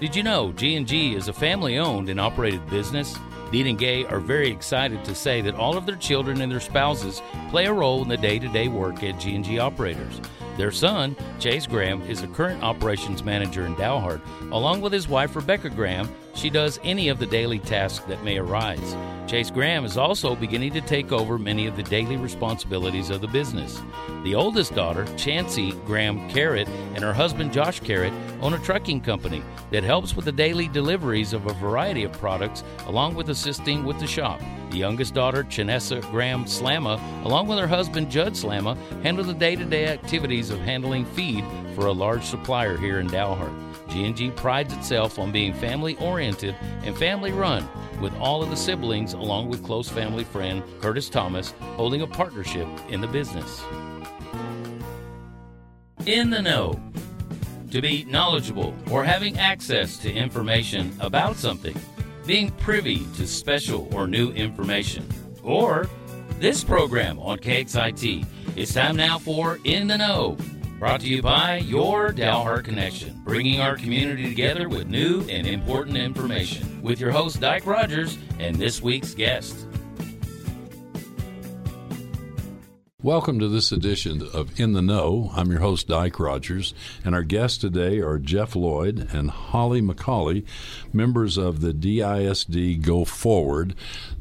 Did you know G&G is a family-owned and operated business? Dean and Gay are very excited to say that all of their children and their spouses play a role in the day-to-day work at G&G Operators. Their son, Chase Graham, is a current operations manager in Dalhart. Along with his wife, Rebecca Graham, she does any of the daily tasks that may arise. Chase Graham is also beginning to take over many of the daily responsibilities of the business. The oldest daughter, Chancey Graham Carrot, and her husband, Josh Carrot, own a trucking company that helps with the daily deliveries of a variety of products, along with assisting with the shop. The youngest daughter, Chanessa Graham Slamma, along with her husband, Judd Slamma, handle the day to day activities of handling feed for a large supplier here in Dalhart. G&G prides itself on being family oriented and family run, with all of the siblings, along with close family friend Curtis Thomas, holding a partnership in the business. In the know. To be knowledgeable or having access to information about something, being privy to special or new information, or this program on KXIT. It's time now for In the Know Brought to you by your Dalhart Connection, bringing our community together with new and important information. With your host, Dyke Rogers, and this week's guest. Welcome to this edition of In the Know. I'm your host, Dyke Rogers, and our guests today are Jeff Lloyd and Holly McCauley, members of the DISD Go Forward,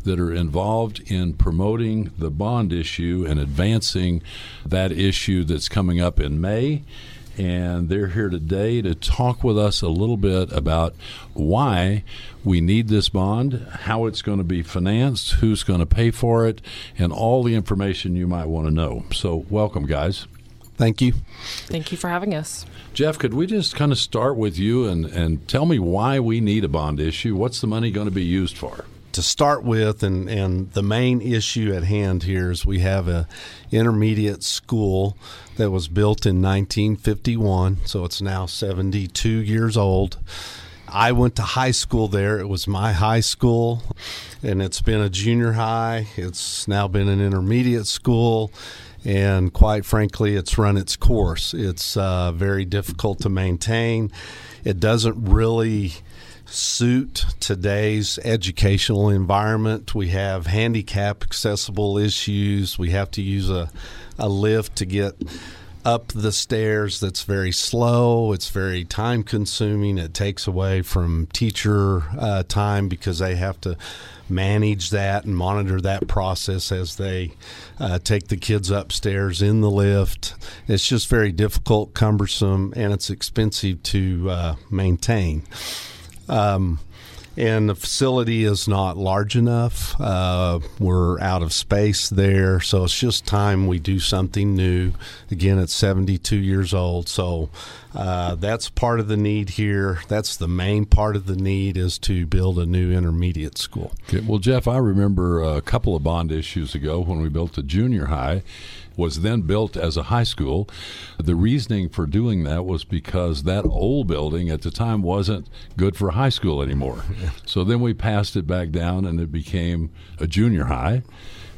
that are involved in promoting the bond issue and advancing that issue that's coming up in May and they're here today to talk with us a little bit about why we need this bond, how it's going to be financed, who's going to pay for it, and all the information you might want to know. So, welcome, guys. Thank you. Thank you for having us. Jeff, could we just kind of start with you and, and tell me why we need a bond issue? What's the money going to be used for? To start with, and, and the main issue at hand here is we have a intermediate school that was built in 1951, so it's now 72 years old. I went to high school there. It was my high school, and it's been a junior high. It's now been an intermediate school, and quite frankly, it's run its course. It's uh, very difficult to maintain. It doesn't really suit today's educational environment. We have handicap accessible issues. We have to use a, a lift to get up the stairs that's very slow. It's very time consuming. It takes away from teacher uh, time because they have to manage that and monitor that process as they uh, take the kids upstairs in the lift. It's just very difficult, cumbersome, and it's expensive to uh, maintain. Um, and the facility is not large enough. Uh, we're out of space there, so it's just time we do something new. Again, it's 72 years old, so uh, that's part of the need here. That's the main part of the need is to build a new intermediate school. Okay. Well, Jeff, I remember a couple of bond issues ago when we built the junior high was then built as a high school. The reasoning for doing that was because that old building at the time wasn't good for high school anymore. So then we passed it back down and it became a junior high.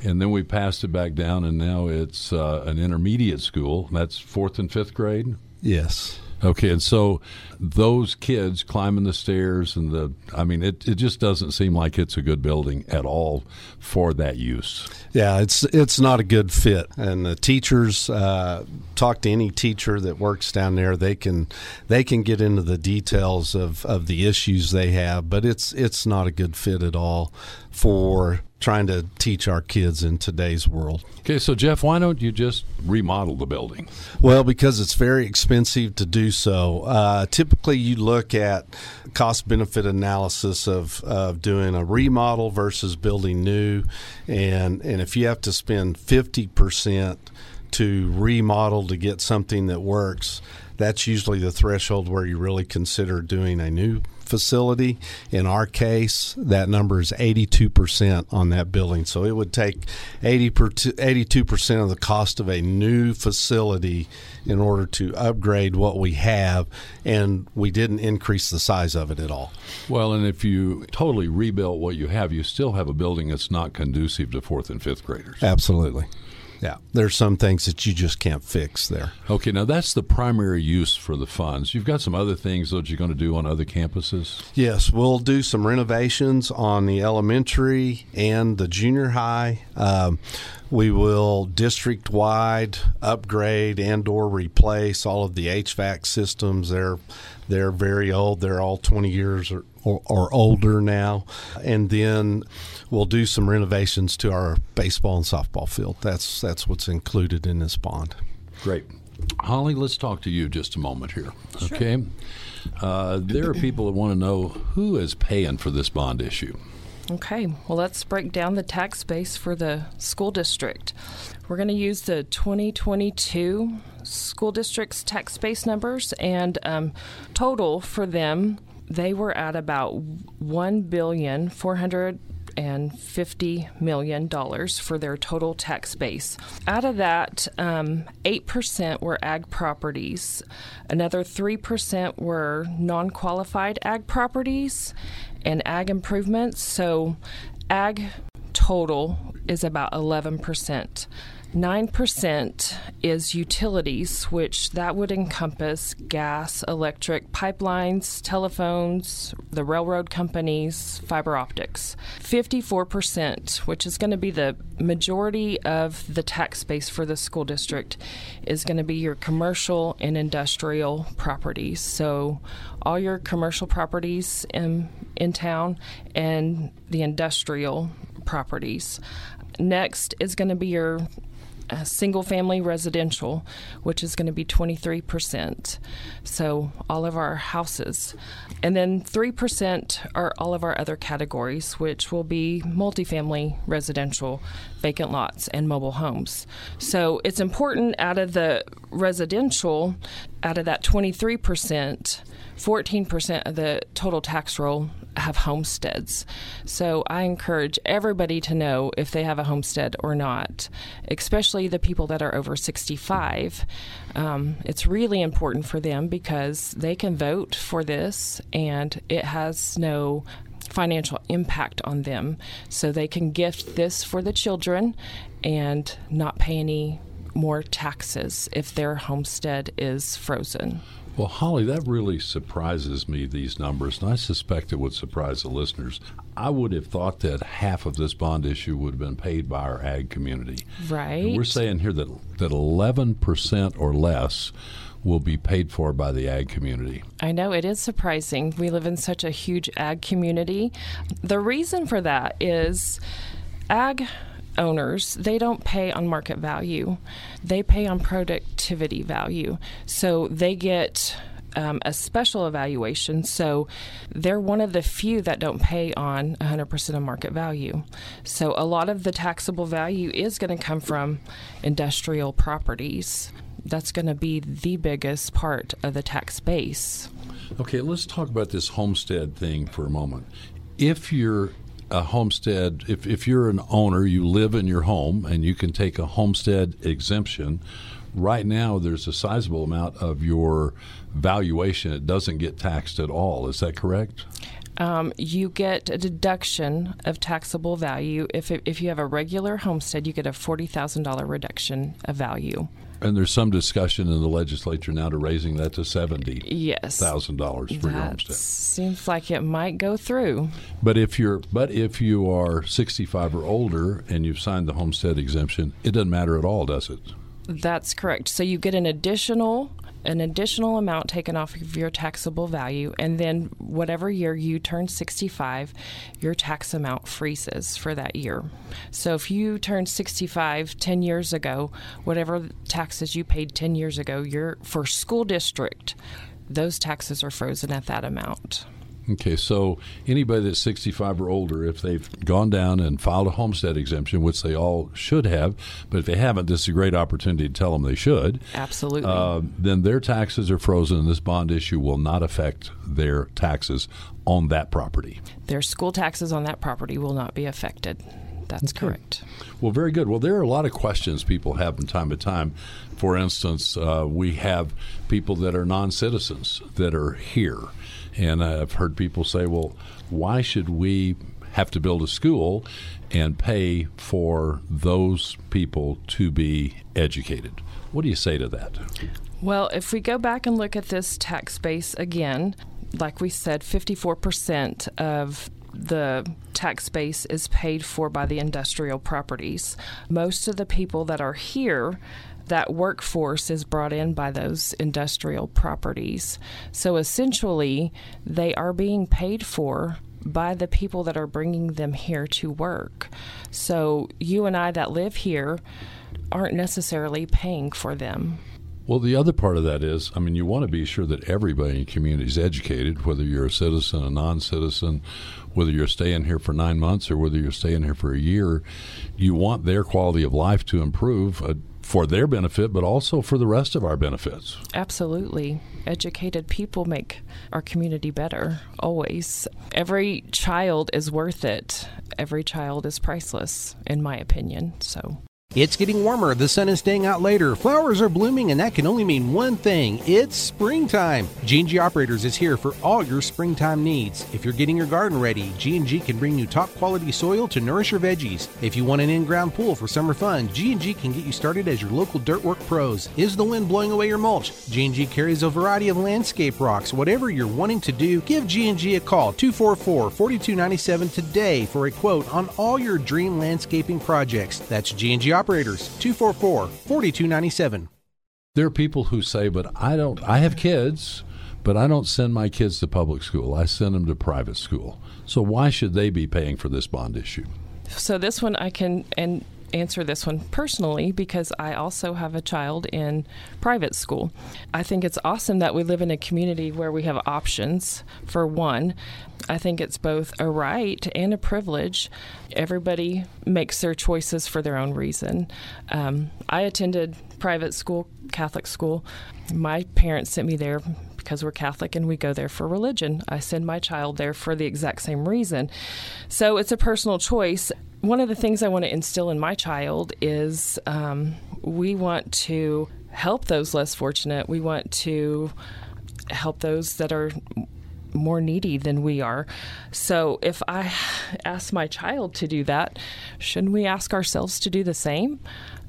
And then we passed it back down and now it's uh, an intermediate school. That's fourth and fifth grade? Yes. Okay, and so those kids climbing the stairs and the I mean it, it just doesn't seem like it's a good building at all for that use. Yeah, it's it's not a good fit. And the teachers uh, talk to any teacher that works down there, they can they can get into the details of, of the issues they have, but it's it's not a good fit at all for trying to teach our kids in today's world. Okay, so Jeff, why don't you just remodel the building? Well, because it's very expensive to do so. Uh, typically, you look at cost benefit analysis of, of doing a remodel versus building new, and and if you have to spend fifty percent to remodel to get something that works, that's usually the threshold where you really consider doing a new facility. In our case, that number is 82% on that building. So it would take 80 82% of the cost of a new facility in order to upgrade what we have, and we didn't increase the size of it at all. Well, and if you totally rebuilt what you have, you still have a building that's not conducive to fourth and fifth graders. Absolutely. Yeah, there's some things that you just can't fix there. Okay, now that's the primary use for the funds. You've got some other things that you're going to do on other campuses. Yes, we'll do some renovations on the elementary and the junior high. Um, we will district wide upgrade and or replace all of the HVAC systems. They're they're very old. They're all 20 years or, or, or older now. And then we'll do some renovations to our baseball and softball field. That's that's what's included in this bond. Great. Holly, let's talk to you just a moment here. Sure. Okay. Uh, there are people that want to know who is paying for this bond issue. Okay, well, let's break down the tax base for the school district. We're going to use the 2022 school district's tax base numbers, and um, total for them, they were at about one billion four hundred and fifty million dollars for their total tax base. Out of that, um, eight percent were ag properties. Another three percent were non-qualified ag properties, and ag improvements. So, ag total is about 11%. 9% is utilities, which that would encompass gas, electric, pipelines, telephones, the railroad companies, fiber optics. 54%, which is going to be the majority of the tax base for the school district, is going to be your commercial and industrial properties. So all your commercial properties in in town and the industrial properties. Next is going to be your uh, single family residential, which is going to be 23%. So, all of our houses. And then 3% are all of our other categories, which will be multifamily residential, vacant lots, and mobile homes. So, it's important out of the residential, out of that 23%, 14% of the total tax roll have homesteads. So I encourage everybody to know if they have a homestead or not, especially the people that are over 65. Um, it's really important for them because they can vote for this and it has no financial impact on them. So they can gift this for the children and not pay any more taxes if their homestead is frozen. Well, Holly, that really surprises me, these numbers, and I suspect it would surprise the listeners. I would have thought that half of this bond issue would have been paid by our ag community. Right. And we're saying here that, that 11% or less will be paid for by the ag community. I know it is surprising. We live in such a huge ag community. The reason for that is ag owners, they don't pay on market value. They pay on productivity value. So they get um, a special evaluation. So they're one of the few that don't pay on 100% of market value. So a lot of the taxable value is going to come from industrial properties. That's going to be the biggest part of the tax base. Okay, let's talk about this homestead thing for a moment. If you're a homestead, if, if you're an owner, you live in your home and you can take a homestead exemption. Right now, there's a sizable amount of your valuation that doesn't get taxed at all. Is that correct? Um, you get a deduction of taxable value. If, if you have a regular homestead, you get a $40,000 reduction of value. And there's some discussion in the legislature now to raising that to seventy yes thousand dollars for that your homestead. Seems like it might go through. But if you're but if you are 65 or older and you've signed the homestead exemption, it doesn't matter at all, does it? That's correct. So you get an additional an additional amount taken off of your taxable value, and then whatever year you turn 65, your tax amount freezes for that year. So if you turned 65 10 years ago, whatever taxes you paid 10 years ago, your for school district, those taxes are frozen at that amount. Okay, so anybody that's 65 or older, if they've gone down and filed a homestead exemption, which they all should have, but if they haven't, this is a great opportunity to tell them they should. Absolutely. Uh, then their taxes are frozen, and this bond issue will not affect their taxes on that property. Their school taxes on that property will not be affected. That's okay. correct. Well, very good. Well, there are a lot of questions people have from time to time. For instance, uh, we have people that are non citizens that are here and I've heard people say, well, why should we have to build a school and pay for those people to be educated. What do you say to that? Well, if we go back and look at this tax base again, like we said, 54% of the tax base is paid for by the industrial properties. Most of the people that are here that workforce is brought in by those industrial properties. So essentially, they are being paid for by the people that are bringing them here to work. So you and I that live here aren't necessarily paying for them. Well, the other part of that is, I mean, you want to be sure that everybody in your community is educated, whether you're a citizen, a non citizen, whether you're staying here for nine months or whether you're staying here for a year. You want their quality of life to improve. Uh, for their benefit, but also for the rest of our benefits. Absolutely. Educated people make our community better, always. Every child is worth it. Every child is priceless, in my opinion. So. It's getting warmer, the sun is staying out later, flowers are blooming, and that can only mean one thing it's springtime. G&G Operators is here for all your springtime needs. If you're getting your garden ready, G&G can bring you top quality soil to nourish your veggies. If you want an in-ground pool for summer fun, G&G can get you started as your local dirt work pros. Is the wind blowing away your mulch? G&G carries a variety of landscape rocks. Whatever you're wanting to do, give G&G a call 244-4297 today for a quote on all your dream landscaping projects. That's G&G operators 244 4297. There are people who say, but I don't, I have kids, but I don't send my kids to public school. I send them to private school. So why should they be paying for this bond issue? So this one I can, and answer this one personally because I also have a child in private school. I think it's awesome that we live in a community where we have options, for one. I think it's both a right and a privilege. Everybody makes their choices for their own reason. Um, I attended private school, Catholic school. My parents sent me there because we're Catholic and we go there for religion. I send my child there for the exact same reason. So it's a personal choice one of the things I want to instill in my child is um, we want to help those less fortunate. We want to help those that are more needy than we are. So if I ask my child to do that, shouldn't we ask ourselves to do the same?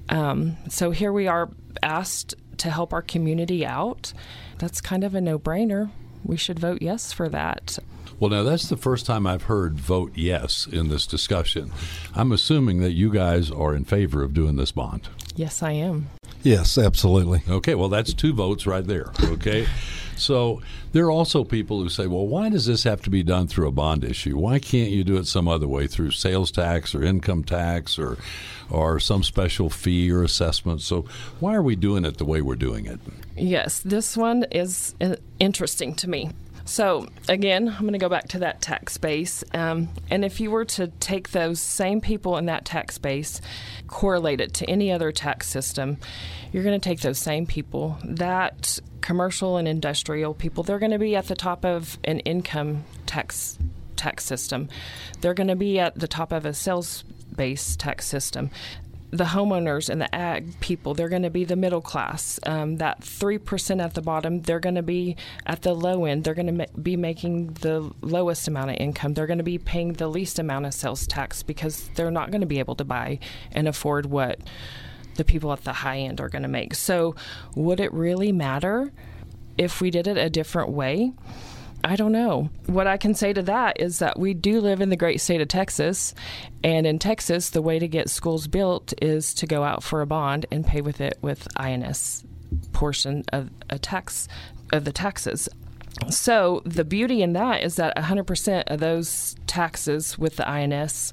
Um, so here we are asked to help our community out. That's kind of a no brainer. We should vote yes for that. Well, now that's the first time I've heard vote yes in this discussion. I'm assuming that you guys are in favor of doing this bond. Yes, I am. Yes, absolutely. Okay, well, that's two votes right there. Okay. So there are also people who say, well, why does this have to be done through a bond issue? Why can't you do it some other way through sales tax or income tax or or some special fee or assessment? So why are we doing it the way we're doing it? Yes, this one is uh, interesting to me. So, again, I'm going to go back to that tax base. Um, and if you were to take those same people in that tax base, correlate it to any other tax system, you're going to take those same people, that commercial and industrial people, they're going to be at the top of an income tax tax system. They're going to be at the top of a sales based tax system the homeowners and the ag people, they're going to be the middle class. Um, that 3% at the bottom, they're going to be at the low end. They're going to ma- be making the lowest amount of income. They're going to be paying the least amount of sales tax because they're not going to be able to buy and afford what the people at the high end are going to make. So, would it really matter if we did it a different way? I don't know. What I can say to that is that we do live in the great state of Texas. And in Texas, the way to get schools built is to go out for a bond and pay with it with I&S portion of a tax of the taxes. So the beauty in that is that 100% of those taxes with the I&S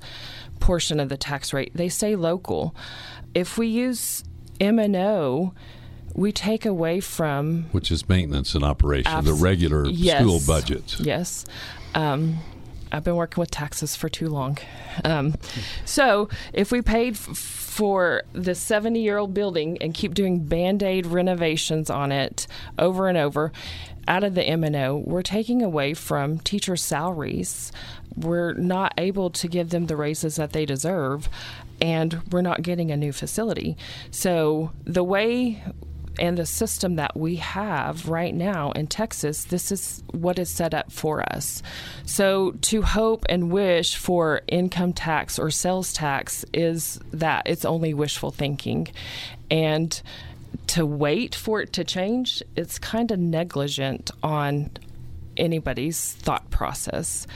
portion of the tax rate, they stay local. If we use M&O we take away from which is maintenance and operation, abs- the regular yes, school budget. Yes. Um, I've been working with taxes for too long. Um, so if we paid f- for the 70 year old building and keep doing band aid renovations on it over and over, out of the M&O, we're taking away from teachers' salaries. We're not able to give them the raises that they deserve, and we're not getting a new facility. So the way and the system that we have right now in Texas, this is what is set up for us. So to hope and wish for income tax or sales tax is that it's only wishful thinking. And to wait for it to change, it's kind of negligent on anybody's thought process.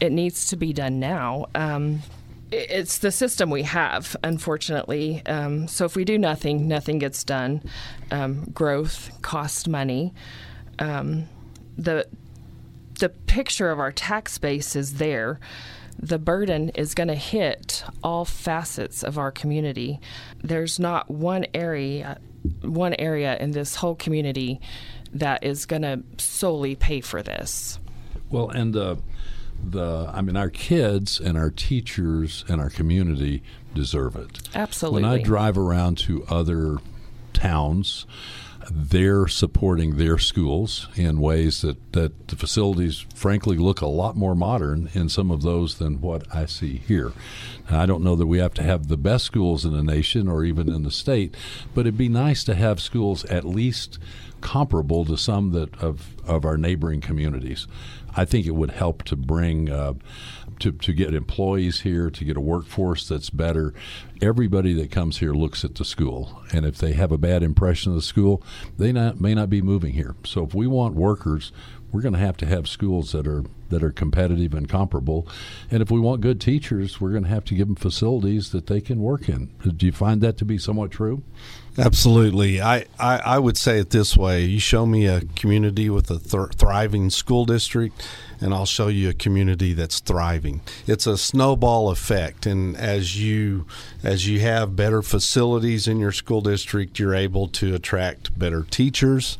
It needs to be done now. Um, it's the system we have, unfortunately. Um, so if we do nothing, nothing gets done. Um, growth costs money. Um, the the picture of our tax base is there. The burden is going to hit all facets of our community. There's not one area, one area in this whole community that is going to solely pay for this. Well, and uh, the I mean, our kids and our teachers and our community deserve it. Absolutely. When I drive around to other towns, they're supporting their schools in ways that, that the facilities, frankly, look a lot more modern in some of those than what I see here. And I don't know that we have to have the best schools in the nation or even in the state, but it'd be nice to have schools at least comparable to some that of, of our neighboring communities. I think it would help to bring uh, to to get employees here, to get a workforce that's better. Everybody that comes here looks at the school, and if they have a bad impression of the school, they not, may not be moving here. So if we want workers, we're going to have to have schools that are that are competitive and comparable. And if we want good teachers, we're going to have to give them facilities that they can work in. Do you find that to be somewhat true? Absolutely. I, I, I, would say it this way you show me a community with a th- thriving school district, and I'll show you a community that's thriving. It's a snowball effect, and as you as you have better facilities in your school district, you're able to attract better teachers.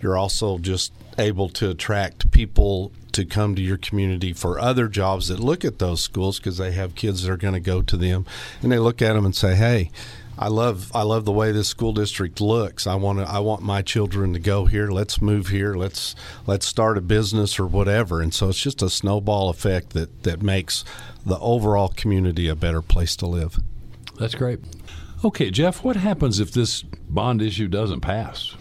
You're also just able to attract people to come to your community for other jobs that look at those schools because they have kids that are going to go to them, and they look at them and say, "Hey." I love I love the way this school district looks. I want to I want my children to go here. Let's move here. Let's let's start a business or whatever. And so it's just a snowball effect that that makes the overall community a better place to live. That's great. Okay, Jeff, what happens if this bond issue doesn't pass?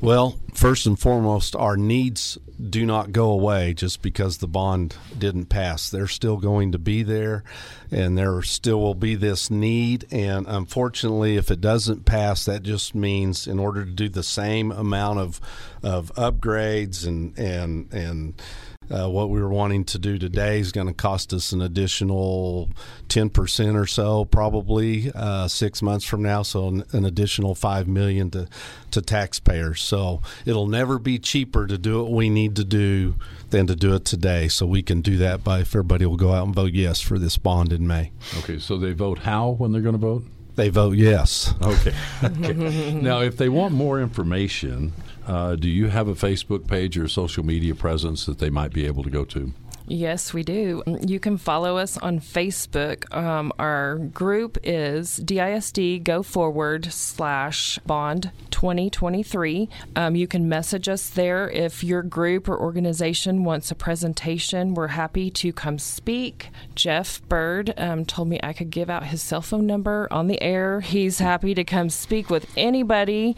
Well, first and foremost, our needs do not go away just because the bond didn't pass. They're still going to be there, and there still will be this need. And unfortunately, if it doesn't pass, that just means in order to do the same amount of of upgrades and and and uh, what we were wanting to do today is going to cost us an additional 10% or so, probably uh, six months from now. So an, an, additional five million to to taxpayers. So it'll never be cheaper to do what we need to do than to do it today. So we can do that by if everybody will go out and vote yes for this bond in May. Okay, so they vote how when they're going to vote? They vote yes. Okay. okay. now, if they want more information, uh, do you have a Facebook page or social media presence that they might be able to go to? Yes, we do. You can follow us on Facebook. Um, our group is DISD Go Forward slash Bond 2023. Um, you can message us there if your group or organization wants a presentation. We're happy to come speak. Jeff Bird um, told me I could give out his cell phone number on the air. He's happy to come speak with anybody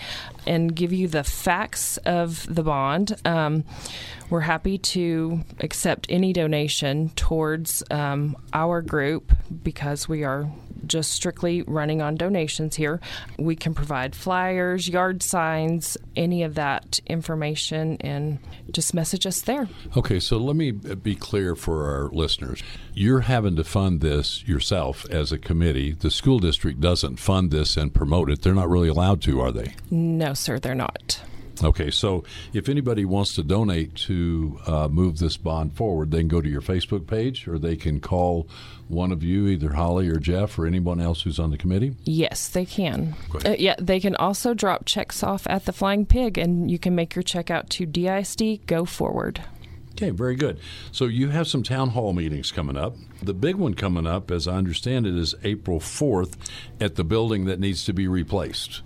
and give you the facts of the bond. Um, we're happy to accept any donation towards um, our group because we are just strictly running on donations here. We can provide flyers, yard signs, any of that information, and just message us there. Okay, so let me be clear for our listeners. You're having to fund this yourself as a committee. The school district doesn't fund this and promote it. They're not really allowed to, are they? No, sir, they're not. Okay, so if anybody wants to donate to uh, move this bond forward, they can go to your Facebook page or they can call one of you, either Holly or Jeff or anyone else who's on the committee? Yes, they can. Uh, yeah, they can also drop checks off at the Flying Pig and you can make your check out to DISD Go Forward. Okay, very good. So you have some town hall meetings coming up. The big one coming up, as I understand it, is April 4th at the building that needs to be replaced.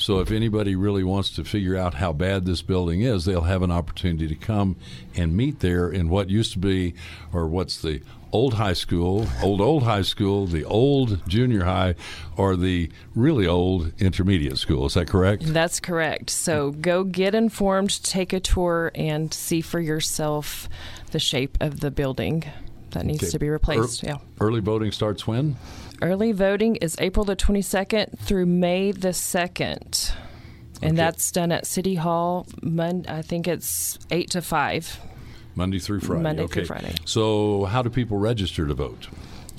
So if anybody really wants to figure out how bad this building is, they'll have an opportunity to come and meet there in what used to be, or what's the old high school, old old high school, the old junior high, or the really old intermediate school. Is that correct? That's correct. So go get informed, take a tour, and see for yourself the shape of the building that needs Okay. to be replaced. Ear- yeah. Early voting starts when? Early voting is April the 22nd through May the 2nd. And Okay. that's done at City Hall. Mon- I think it's 8 to 5. Monday through Friday. Monday okay. through Friday. So how do people register to vote?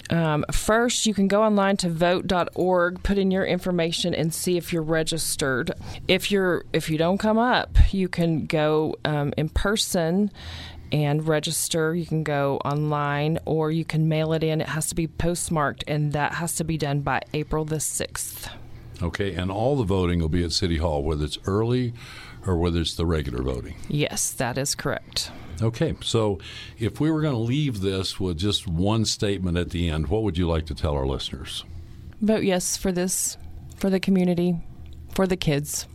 Um, first, you can go online to vote.org, put in your information, and see if you're registered. If you're if you don't come up, you can go um, in person and register. You can go online, or you can mail it in. It has to be postmarked, and that has to be done by April the sixth. Okay, and all the voting will be at City Hall, whether it's early or whether it's the regular voting. Yes, that is correct. Okay, so if we were going to leave this with just one statement at the end, what would you like to tell our listeners? Vote yes for this, for the community, for the kids.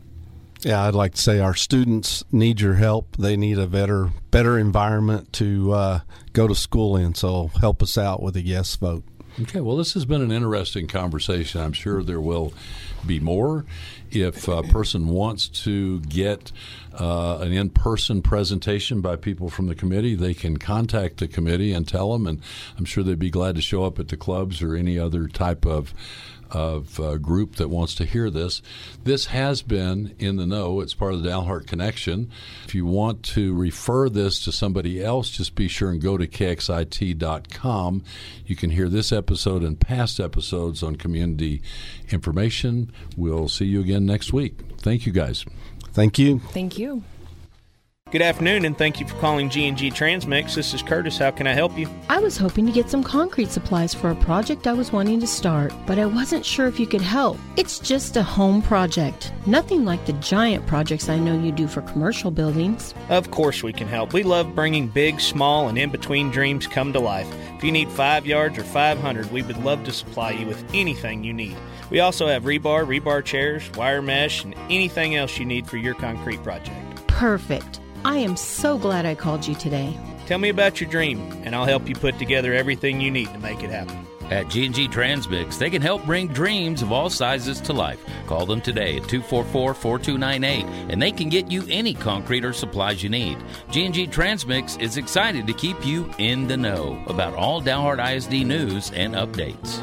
Yeah, I'd like to say our students need your help. They need a better better environment to uh, go to school in. So help us out with a yes vote. Okay, well, this has been an interesting conversation. I'm sure there will be more. If a person wants to get uh, an in person presentation by people from the committee, they can contact the committee and tell them, and I'm sure they'd be glad to show up at the clubs or any other type of of uh, group that wants to hear this. This has been in the know. It's part of the Dalhart Connection. If you want to refer this to somebody else, just be sure and go to kxit.com. You can hear this episode and past episodes on community information. We'll see you again next week. Thank you, guys. Thank you. Thank you. Good afternoon, and thank you for calling G&G Transmix. This is Curtis. How can I help you? I was hoping to get some concrete supplies for a project I was wanting to start, but I wasn't sure if you could help. It's just a home project, nothing like the giant projects I know you do for commercial buildings. Of course we can help. We love bringing big, small, and in-between dreams come to life. If you need 5 yards or 500, we would love to supply you with anything you need. We also have rebar, rebar chairs, wire mesh, and anything else you need for your concrete project. Perfect. I am so glad I called you today. Tell me about your dream, and I'll help you put together everything you need to make it happen. At G&G Transmix, they can help bring dreams of all sizes to life. Call them today at 244-4298 and they can get you any concrete or supplies you need. G&G Transmix is excited to keep you in the know about all Dalhart ISD news and updates.